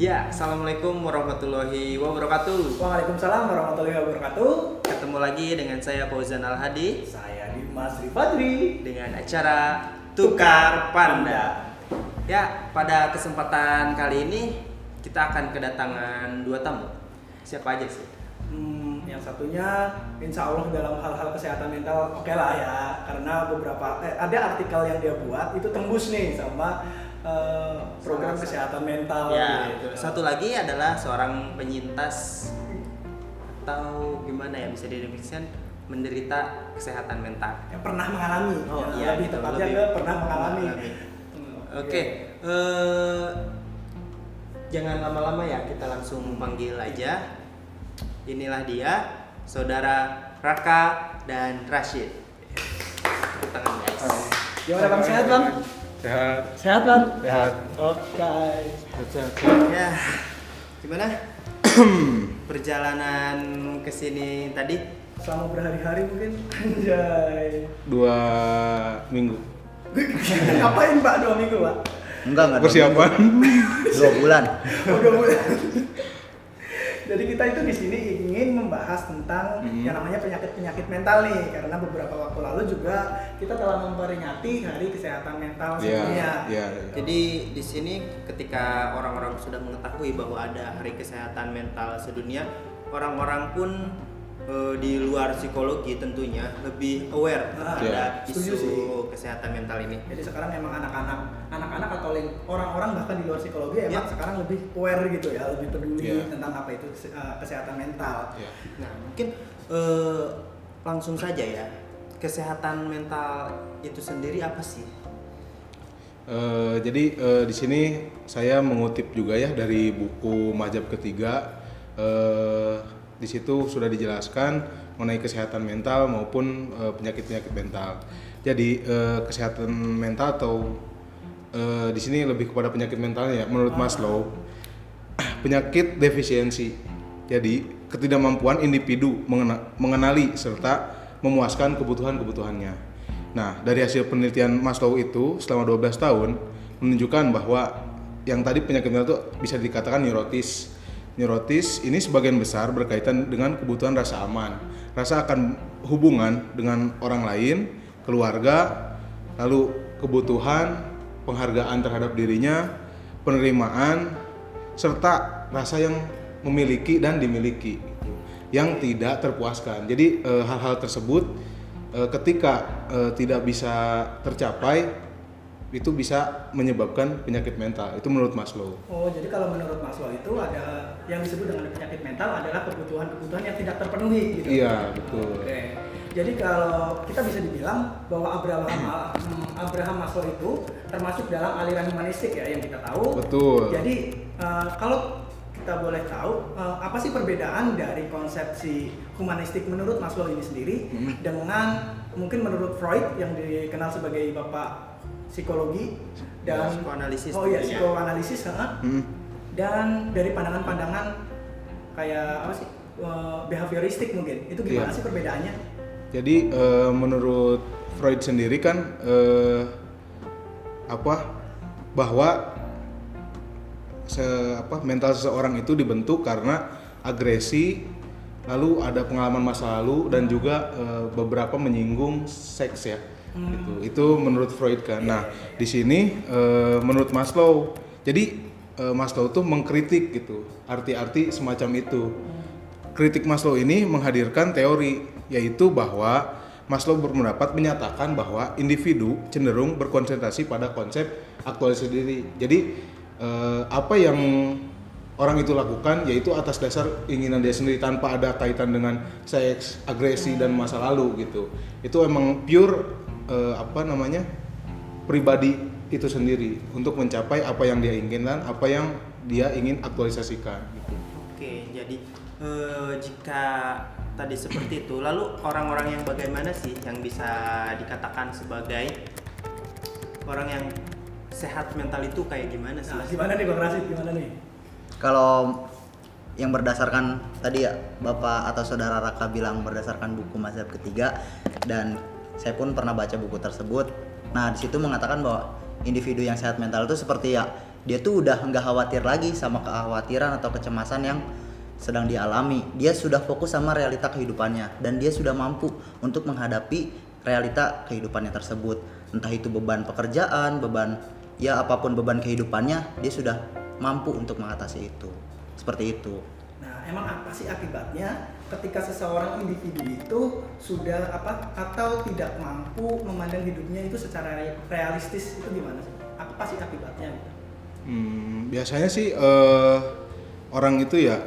Ya, assalamualaikum warahmatullahi wabarakatuh. Waalaikumsalam warahmatullahi wabarakatuh. Ketemu lagi dengan saya Fauzan Al Hadi Saya Dimas Rifadri. dengan acara Tukar Panda. Ya, pada kesempatan kali ini kita akan kedatangan dua tamu. Siapa aja sih? Hmm, yang satunya insya Allah dalam hal-hal kesehatan mental oke lah ya karena beberapa eh, ada artikel yang dia buat itu tembus nih sama eh, program kesehatan mental Ya, gitu. satu lagi adalah seorang penyintas atau gimana ya bisa didefinisikan menderita kesehatan mental. yang pernah mengalami Oh, ya, iya, lebih tepatnya lebih pernah mengalami. Hmm, Oke, eh, jangan lama-lama ya, kita langsung panggil aja. Inilah dia, saudara Raka dan Rashid. Tepuk tangan guys. gimana bang sehat bang Sehat. sehat bang Sehat. oke Ya, gimana perjalanan ke sini tadi? selama berhari-hari mungkin anjay Dua minggu. ngapain pak dua minggu pak Enggak, enggak. Persiapan. Dua bulan. Oh, dua bulan. Jadi kita itu di sini membahas tentang Hmm. yang namanya penyakit-penyakit mental nih, karena beberapa waktu lalu juga kita telah memperingati Hari Kesehatan Mental Iya. Sedunia. Iya. Jadi di sini ketika orang-orang sudah mengetahui bahwa ada Hari Kesehatan Mental Sedunia, orang-orang pun eh, di luar psikologi tentunya lebih aware Ah, terhadap. Setuju isu sih. kesehatan mental ini. Jadi sekarang memang anak-anak, anak-anak atau orang-orang bahkan di luar psikologi emang Ya. sekarang lebih aware gitu ya, lebih peduli Iya. tentang apa itu eh, kesehatan mental. Iya. Nah, mungkin eh, langsung saja ya. Kesehatan mental itu sendiri apa sih? Eh, jadi eh, di sini saya mengutip juga ya dari buku Majab ketiga. Eh, di situ sudah dijelaskan mengenai kesehatan mental maupun eh, penyakit-penyakit mental. Jadi eh, kesehatan mental atau eh, di sini lebih kepada penyakit mentalnya ya. Menurut Maslow, penyakit defisiensi. Jadi ketidakmampuan individu mengena- mengenali serta memuaskan kebutuhan-kebutuhannya. Nah, dari hasil penelitian Maslow itu selama 12 tahun menunjukkan bahwa yang tadi penyakit mental itu bisa dikatakan neurotis. Neurotis ini sebagian besar berkaitan dengan kebutuhan rasa aman, rasa akan hubungan dengan orang lain, keluarga, lalu kebutuhan, penghargaan terhadap dirinya, penerimaan, serta rasa yang memiliki dan dimiliki yang tidak terpuaskan. Jadi eh, hal-hal tersebut eh, ketika eh, tidak bisa tercapai itu bisa menyebabkan penyakit mental. Itu menurut Maslow. Oh, jadi kalau menurut Maslow itu ada yang disebut dengan penyakit mental adalah kebutuhan-kebutuhan yang tidak terpenuhi gitu. Iya, betul. Oke. Jadi kalau kita bisa dibilang bahwa Abraham Abraham Maslow itu termasuk dalam aliran humanistik ya yang kita tahu. Betul. Jadi eh, kalau kita boleh tahu eh, apa sih perbedaan dari konsepsi humanistik menurut Maslow ini sendiri Hmm. dengan mungkin menurut Freud yang dikenal sebagai bapak psikologi dan Psikoanalisis oh iya tentunya. psikoanalisis heeh. Hmm. dan dari pandangan-pandangan kayak apa sih eh, behavioristik mungkin itu gimana Iya. sih perbedaannya? Jadi eh, menurut Freud sendiri kan eh, apa bahwa se apa mental seseorang itu dibentuk karena agresi lalu ada pengalaman masa lalu dan juga eh, beberapa menyinggung seks ya gitu itu menurut Freud kan nah di sini eh, menurut Maslow jadi eh, Maslow tuh mengkritik gitu arti-arti semacam itu kritik Maslow ini menghadirkan teori yaitu bahwa Maslow berpendapat menyatakan bahwa individu cenderung berkonsentrasi pada konsep aktualisasi diri. Jadi eh, apa yang orang itu lakukan yaitu atas dasar keinginan dia sendiri tanpa ada kaitan dengan seks, agresi dan masa lalu gitu. Itu emang pure eh, apa namanya? pribadi itu sendiri untuk mencapai apa yang dia inginkan, apa yang dia ingin aktualisasikan gitu. Oke, jadi eh, jika tadi seperti itu, lalu orang-orang yang bagaimana sih yang bisa dikatakan sebagai orang yang sehat mental itu kayak gimana sih? Nah, gimana nih Bang Rasid? Gimana nih? Kalau yang berdasarkan tadi ya Bapak atau Saudara Raka bilang berdasarkan buku mazhab ketiga dan saya pun pernah baca buku tersebut. Nah, di situ mengatakan bahwa individu yang sehat mental itu seperti ya dia tuh udah nggak khawatir lagi sama kekhawatiran atau kecemasan yang sedang dialami. Dia sudah fokus sama realita kehidupannya dan dia sudah mampu untuk menghadapi realita kehidupannya tersebut. Entah itu beban pekerjaan, beban ya apa pun beban kehidupannya, dia sudah mampu untuk mengatasi itu. Seperti itu. Nah, emang apa sih akibatnya ketika seseorang individu itu sudah apa atau tidak mampu memandang hidupnya itu secara re- realistis itu gimana sih? Apa sih akibatnya? gitu? Hmm, biasanya sih eh, orang itu ya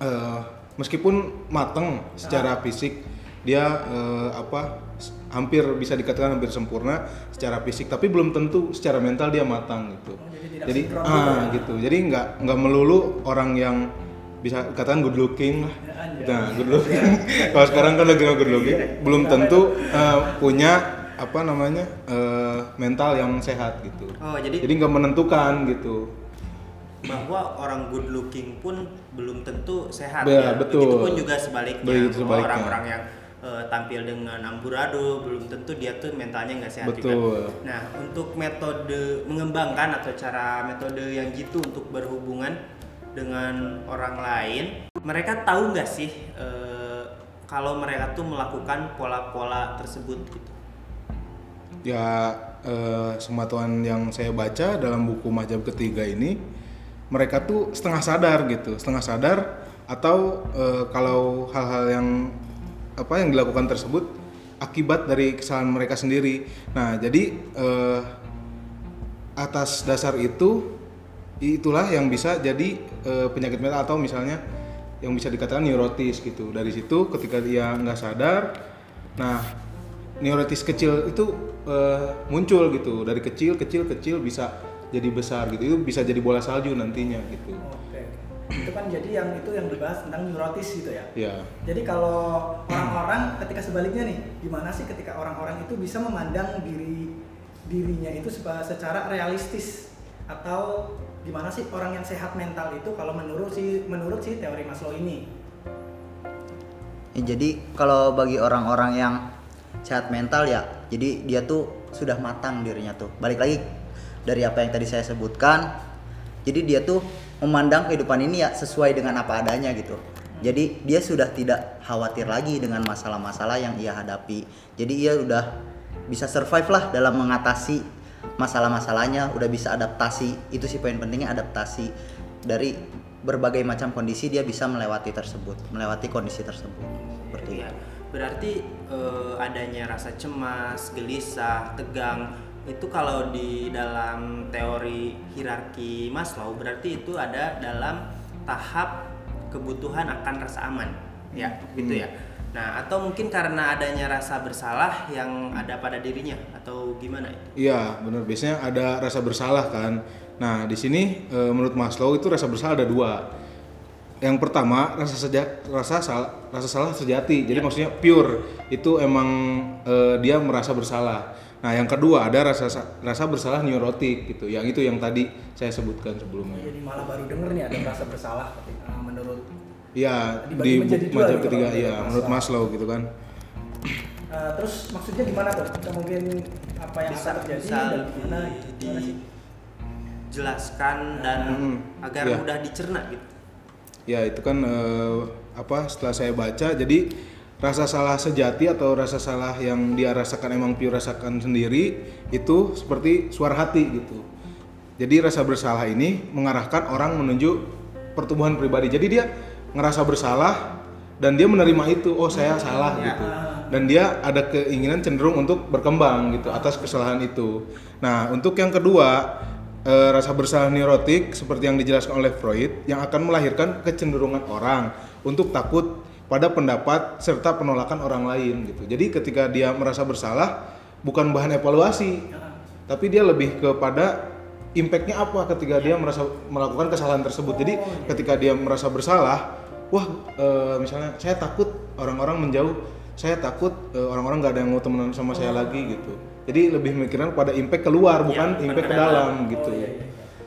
eh, meskipun mateng secara fisik dia eh, apa hampir bisa dikatakan hampir sempurna secara fisik tapi belum tentu secara mental dia matang gitu. Oh, jadi tidak Jadi ah ya? gitu. Jadi nggak nggak melulu orang yang bisa katakan good looking lah. Nah, good looking. Kalau sekarang kan lagi good looking, Iya. belum tentu eh, punya apa namanya eh, mental yang sehat gitu. Oh, jadi Jadi nggak menentukan gitu. bahwa orang good looking pun belum tentu sehat Ya, ya. betul. Begitupun juga sebaliknya. Begitu sebaliknya. Orang-orang yang eh, tampil dengan amburadul belum tentu dia tuh mentalnya nggak sehat Betul. juga. Nah, untuk metode mengembangkan atau cara metode yang gitu untuk berhubungan dengan orang lain, mereka tahu nggak sih eh, kalau mereka tuh melakukan pola-pola tersebut gitu. ya eh, sematuan yang saya baca dalam buku Majab ketiga ini mereka tuh setengah sadar gitu setengah sadar atau eh, kalau hal-hal yang apa yang dilakukan tersebut akibat dari kesalahan mereka sendiri nah jadi eh, atas dasar itu itulah yang bisa jadi eh, penyakit mental atau misalnya yang bisa dikatakan neurotis gitu. Dari situ ketika dia nggak sadar nah neurotis kecil itu eh, muncul gitu. Dari kecil kecil kecil bisa jadi besar gitu. Itu bisa jadi bola salju nantinya gitu. Oke. Itu kan jadi yang itu yang dibahas tentang neurotis gitu ya. ya Jadi kalau orang-orang ketika sebaliknya nih, gimana sih ketika orang-orang itu bisa memandang diri dirinya itu secara realistis atau gimana sih orang yang sehat mental itu kalau menurut si menurut si teori Maslow ini? Ya, jadi kalau bagi orang-orang yang sehat mental ya, jadi dia tuh sudah matang dirinya tuh. Balik lagi dari apa yang tadi saya sebutkan, jadi dia tuh memandang kehidupan ini ya sesuai dengan apa adanya gitu. Jadi dia sudah tidak khawatir lagi dengan masalah-masalah yang ia hadapi. Jadi ia udah bisa survive lah dalam mengatasi masalah-masalahnya, udah bisa adaptasi. Itu sih poin pentingnya adaptasi dari berbagai macam kondisi dia bisa melewati tersebut, melewati kondisi tersebut. Seperti Ya, itu. berarti eh, adanya rasa cemas, gelisah, tegang itu kalau di dalam teori hierarki Maslow berarti itu ada dalam tahap kebutuhan akan rasa aman, ya, gitu ya. Nah, atau mungkin karena adanya rasa bersalah yang ada pada dirinya atau gimana itu? Iya, benar. Biasanya ada rasa bersalah kan. Nah, di sini eh, menurut Maslow itu rasa bersalah ada dua. Yang pertama rasa sejat, rasa salah, rasa salah sejati. Jadi maksudnya pure itu emang eh, dia merasa bersalah. Nah, yang kedua ada rasa sa- rasa bersalah neurotik gitu. Yang itu yang tadi saya sebutkan sebelumnya. Jadi malah baru denger nih ada rasa bersalah menurut Iya, Dibagi di menjadi dua gitu ketiga iya menurut Maslow. Gitu kan. uh, terus maksudnya gimana tuh? Kita mungkin apa yang Bisa akan terjadi bisa dan gimana? Gimana sih? dijelaskan dan Hmm, agar iya. mudah dicerna gitu. Ya itu kan eh, apa setelah saya baca jadi rasa salah sejati atau rasa salah yang dia rasakan emang pure rasakan sendiri itu seperti suara hati gitu. Jadi rasa bersalah ini mengarahkan orang menuju pertumbuhan pribadi. Jadi dia ngerasa bersalah dan dia menerima itu, oh saya salah Ya. gitu. Dan dia ada keinginan cenderung untuk berkembang gitu atas kesalahan itu. Nah, untuk yang kedua, eh, rasa bersalah neurotik seperti yang dijelaskan oleh Freud yang akan melahirkan kecenderungan orang untuk takut pada pendapat serta penolakan orang lain gitu. Jadi ketika dia merasa bersalah bukan bahan evaluasi, tapi dia lebih kepada impactnya apa ketika dia merasa melakukan kesalahan tersebut. Jadi ketika dia merasa bersalah, wah eh, misalnya saya takut orang-orang menjauh, saya takut eh, orang-orang nggak ada yang mau temenan sama saya lagi gitu. Jadi lebih mikiran pada impact keluar bukan bukan impact ke dalam Oh, gitu.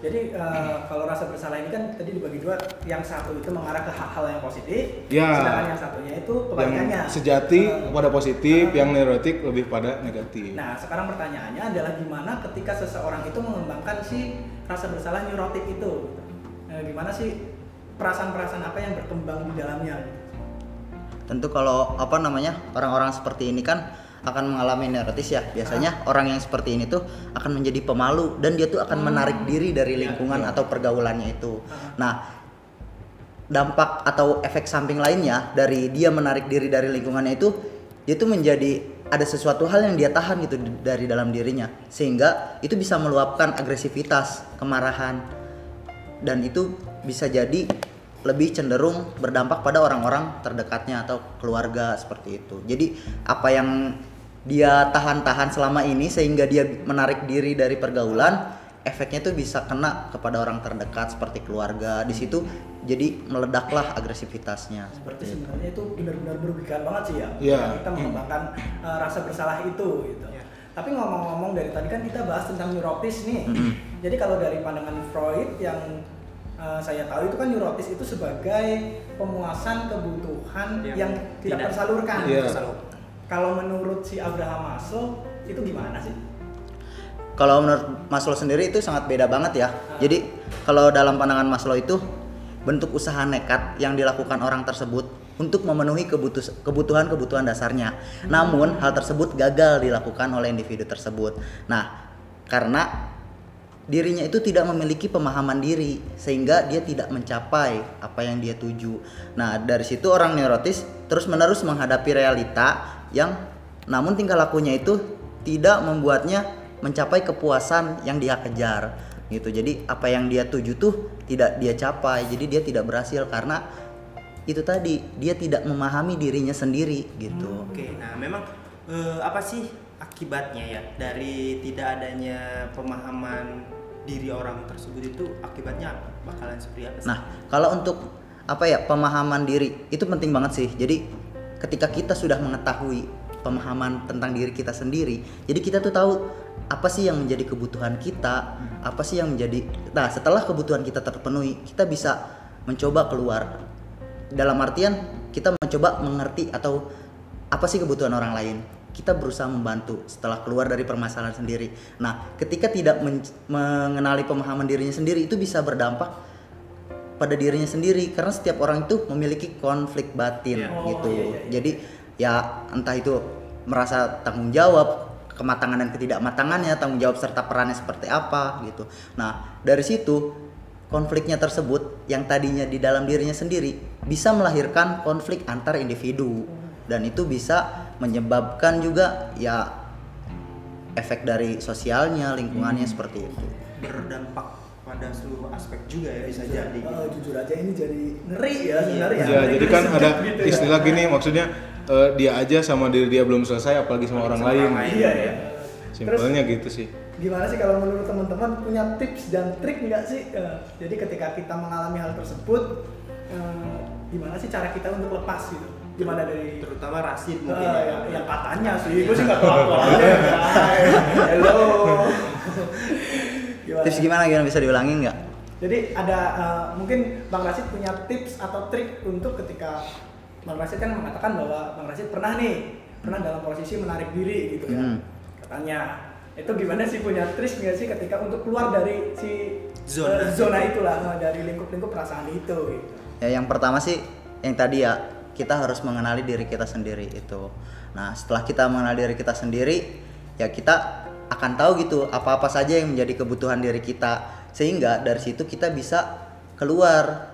Jadi eh, kalau rasa bersalah ini kan tadi dibagi dua, yang satu itu mengarah ke hal-hal yang positif, Ya. sedangkan yang satunya itu yang kebalikannya. sejati Eh, pada positif, eh, yang neurotik lebih pada negatif. Nah, sekarang pertanyaannya adalah gimana ketika seseorang itu mengembangkan si rasa bersalah neurotik itu? Eh, gimana sih perasaan-perasaan apa yang berkembang di dalamnya? Tentu kalau apa namanya orang-orang seperti ini kan akan mengalami neurotis ya. Biasanya orang yang seperti ini tuh akan menjadi pemalu dan dia tuh akan menarik diri dari lingkungan atau pergaulannya itu. Nah, dampak atau efek samping lainnya dari dia menarik diri dari lingkungannya itu dia tuh menjadi ada sesuatu hal yang dia tahan gitu dari dalam dirinya. Sehingga itu bisa meluapkan agresivitas, kemarahan. Dan itu bisa jadi lebih cenderung berdampak pada orang-orang terdekatnya atau keluarga seperti itu. Jadi apa yang dia tahan-tahan selama ini sehingga dia menarik diri dari pergaulan, efeknya tuh bisa kena kepada orang terdekat seperti keluarga. Di situ jadi meledaklah agresivitasnya Berarti seperti itu. sebenarnya itu benar-benar merugikan banget sih ya. Ketika Kita mengembangkan eh, rasa bersalah itu gitu. Iya. Tapi ngomong-ngomong dari tadi kan kita bahas tentang neurotis nih. Jadi kalau dari pandangan Freud yang eh, saya tahu itu kan neurotis itu sebagai pemuasan kebutuhan Yang yang, tidak, tidak- tersalurkan. Iya. Kalau menurut si Abraham Maslow itu gimana sih? Kalau menurut Maslow sendiri itu sangat beda banget ya. Jadi kalau dalam pandangan Maslow itu bentuk usaha nekat yang dilakukan orang tersebut untuk memenuhi kebutuh- kebutuhan-kebutuhan dasarnya. Namun hal tersebut gagal dilakukan oleh individu tersebut. Nah, karena dirinya itu tidak memiliki pemahaman diri sehingga dia tidak mencapai apa yang dia tuju. Nah, dari situ orang neurotis terus-menerus menghadapi realita yang namun tingkah lakunya itu tidak membuatnya mencapai kepuasan yang dia kejar gitu. Jadi apa yang dia tuju tuh tidak dia capai. Jadi dia tidak berhasil karena itu tadi dia tidak memahami dirinya sendiri gitu. Oke, nah memang eh, apa sih akibatnya ya dari tidak adanya pemahaman diri orang tersebut itu akibatnya? Bakalan seperti apa sih? Nah, kalau untuk apa ya pemahaman diri itu penting banget sih. Jadi ketika kita sudah mengetahui pemahaman tentang diri kita sendiri, jadi kita tuh tahu apa sih yang menjadi kebutuhan kita, apa sih yang menjadi. Nah, setelah kebutuhan kita terpenuhi, kita bisa mencoba keluar. Dalam artian kita mencoba mengerti atau apa sih kebutuhan orang lain. Kita berusaha membantu setelah keluar dari permasalahan sendiri. Nah, ketika tidak men- mengenali pemahaman dirinya sendiri itu bisa berdampak pada dirinya sendiri karena setiap orang itu memiliki konflik batin Iya. Oh, gitu. iya, iya, iya. Jadi ya entah itu merasa tanggung jawab, kematangan dan ketidakmatangannya, tanggung jawab serta perannya seperti apa gitu. Nah, dari situ konfliknya tersebut yang tadinya di dalam dirinya sendiri bisa melahirkan konflik antar individu dan itu bisa menyebabkan juga ya efek dari sosialnya, lingkungannya Hmm. seperti itu. berdampak pada seluruh aspek juga ya bisa jadi. Eh, jujur aja ini jadi ngeri ya Iya. sebenarnya. Ya, Ngeri jadi kan ada gitu ya. istilah gini maksudnya eh, dia aja sama diri dia belum selesai apalagi sama orang sama lain. Iya ya. Simpelnya gitu sih. Gimana sih kalau menurut teman-teman punya tips dan trik nggak sih? Eh, jadi ketika kita mengalami hal tersebut, eh, gimana sih cara kita untuk lepas gitu? Gimana dari Terutama Rasid Eh, mungkin yang, ya. yang katanya sih, gue sih nggak tahu apa aja. Hello. Gimana? Tips gimana gimana bisa diulangi nggak? Jadi ada eh, mungkin Bang Rasid punya tips atau trik untuk ketika Bang Rasid kan mengatakan bahwa Bang Rasid pernah nih pernah dalam posisi menarik diri gitu ya Hmm. katanya itu gimana sih punya trik nggak sih ketika untuk keluar dari si Zona. eh, zona itulah dari lingkup-lingkup perasaan itu gitu. Ya yang pertama sih yang tadi ya kita harus mengenali diri kita sendiri itu. Nah setelah kita mengenali diri kita sendiri ya kita akan tahu gitu apa-apa saja yang menjadi kebutuhan diri kita sehingga dari situ kita bisa keluar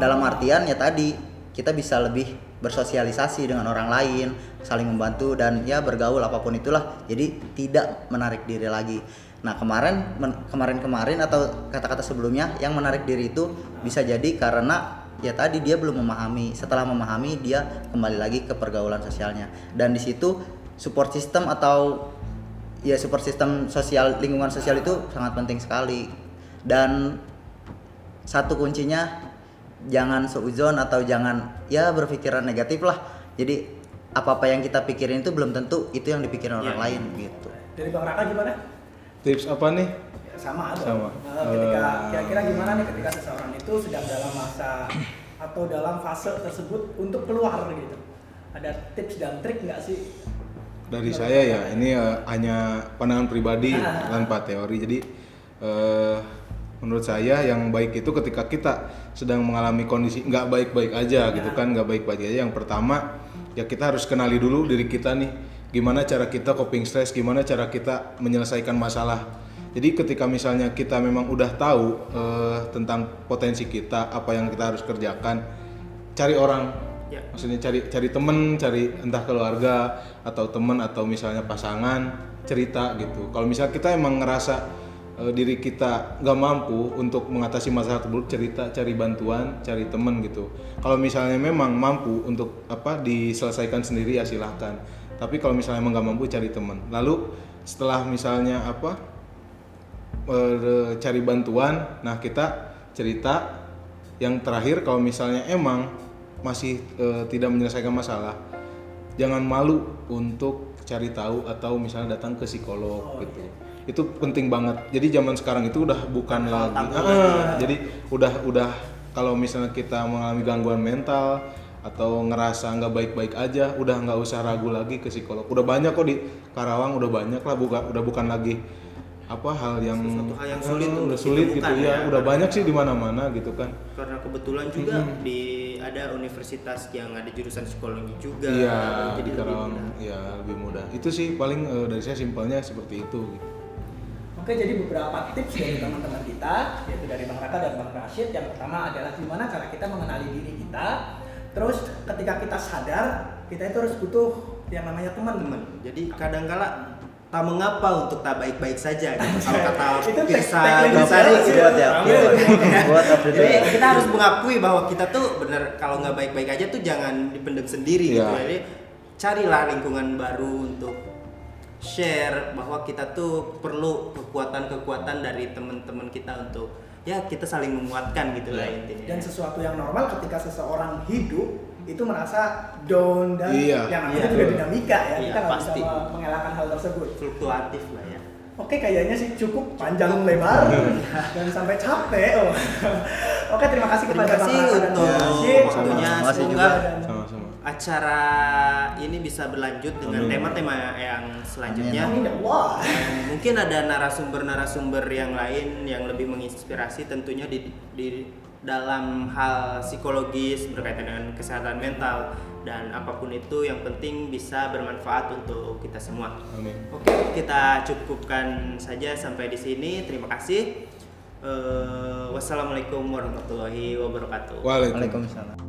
dalam Oh. artian ya tadi kita bisa lebih bersosialisasi dengan orang lain saling membantu dan ya bergaul apa pun itulah jadi tidak menarik diri lagi nah kemarin kemarin-kemarin atau kata-kata sebelumnya yang menarik diri itu bisa jadi karena ya tadi dia belum memahami setelah memahami dia kembali lagi ke pergaulan sosialnya dan di situ support system atau ya support system sosial lingkungan sosial itu sangat penting sekali dan satu kuncinya jangan seuzon atau jangan ya berpikiran negatif lah jadi apa apa yang kita pikirin itu belum tentu itu yang dipikirin orang Iya. lain gitu Dari Bang Raka gimana? Tips apa nih? Sama dong. Sama. Eh, ketika Eh. kira-kira gimana nih ketika seseorang itu sedang dalam masa atau dalam fase tersebut untuk keluar gitu. Ada tips dan trik nggak sih? Dari saya ya, ini eh, hanya pandangan pribadi tanpa teori. Jadi eh, menurut saya yang baik itu ketika kita sedang mengalami kondisi nggak baik-baik aja gitu kan, nggak baik-baik aja. Yang pertama ya kita harus kenali dulu diri kita nih, gimana cara kita coping stress, gimana cara kita menyelesaikan masalah. Jadi ketika misalnya kita memang udah tahu eh, tentang potensi kita, apa yang kita harus kerjakan, cari orang. Ya. maksudnya cari cari temen cari entah keluarga atau temen atau misalnya pasangan cerita gitu. Kalau misalnya kita emang ngerasa eh, diri kita nggak mampu untuk mengatasi masalah tersebut cerita cari bantuan cari temen gitu. Kalau misalnya memang mampu untuk apa diselesaikan sendiri ya silahkan. Tapi kalau misalnya emang nggak mampu cari temen. Lalu setelah misalnya apa eh, cari bantuan. Nah kita cerita yang terakhir kalau misalnya emang masih eh, tidak menyelesaikan masalah jangan malu untuk cari tahu atau misalnya datang ke psikolog gitu. itu penting banget. Jadi zaman sekarang itu udah bukan lagi. tabu Ah, lagi jadi udah udah kalau misalnya kita mengalami gangguan mental atau ngerasa nggak baik-baik aja udah nggak usah ragu lagi ke psikolog. Udah banyak kok di Karawang udah banyak lah bukan udah bukan lagi apa hal yang Sesuatu hal yang sulit Eh, untuk udah sulit gitu ya, ya. udah banyak sih di mana-mana gitu kan karena kebetulan juga di ada universitas yang ada jurusan psikologi juga iya jadi di lebih mudah. ya lebih mudah itu sih paling eh, dari saya simpelnya seperti itu gitu. Oke, jadi beberapa tips dari teman-teman kita, yaitu dari Bang Raka dan Bang Rashid. Yang pertama adalah gimana cara kita mengenali diri kita. Terus ketika kita sadar, kita itu harus butuh yang namanya teman. teman jadi kadangkala tak mengapa untuk tak baik-baik saja gitu. kalau kata Itu Pirsa Besari kita. gitu. buat ya Iya. buat Jadi kita harus mengakui bahwa kita tuh bener kalau nggak baik-baik aja tuh jangan dipendam sendiri gitu. Iya. Jadi carilah lingkungan baru untuk share bahwa kita tuh perlu kekuatan-kekuatan dari teman-teman kita untuk ya kita saling menguatkan gitu lah intinya. Dan sesuatu yang normal ketika seseorang hidup itu merasa down dan Iya. yang namanya Iya. juga dinamika ya. Iya, kita nggak bisa mengelakkan hal tersebut. fluktuatif lah ya. Oke, kayaknya sih cukup panjang lebar dan sampai capek. Oh. Oke, terima kasih Terima kepada Bang kasih untuk waktunya. Terima kasih Semoga juga. Dan- sama-sama acara ini bisa berlanjut dengan tema-tema yang selanjutnya. Amin ya mungkin ada narasumber-narasumber yang lain yang lebih menginspirasi tentunya di, di dalam hal psikologis berkaitan dengan kesehatan mental dan apa pun itu yang penting bisa bermanfaat untuk kita semua. amin Oke, kita cukupkan saja sampai di sini. Terima kasih. Eh, wassalamualaikum warahmatullahi wabarakatuh. Waalaikumsalam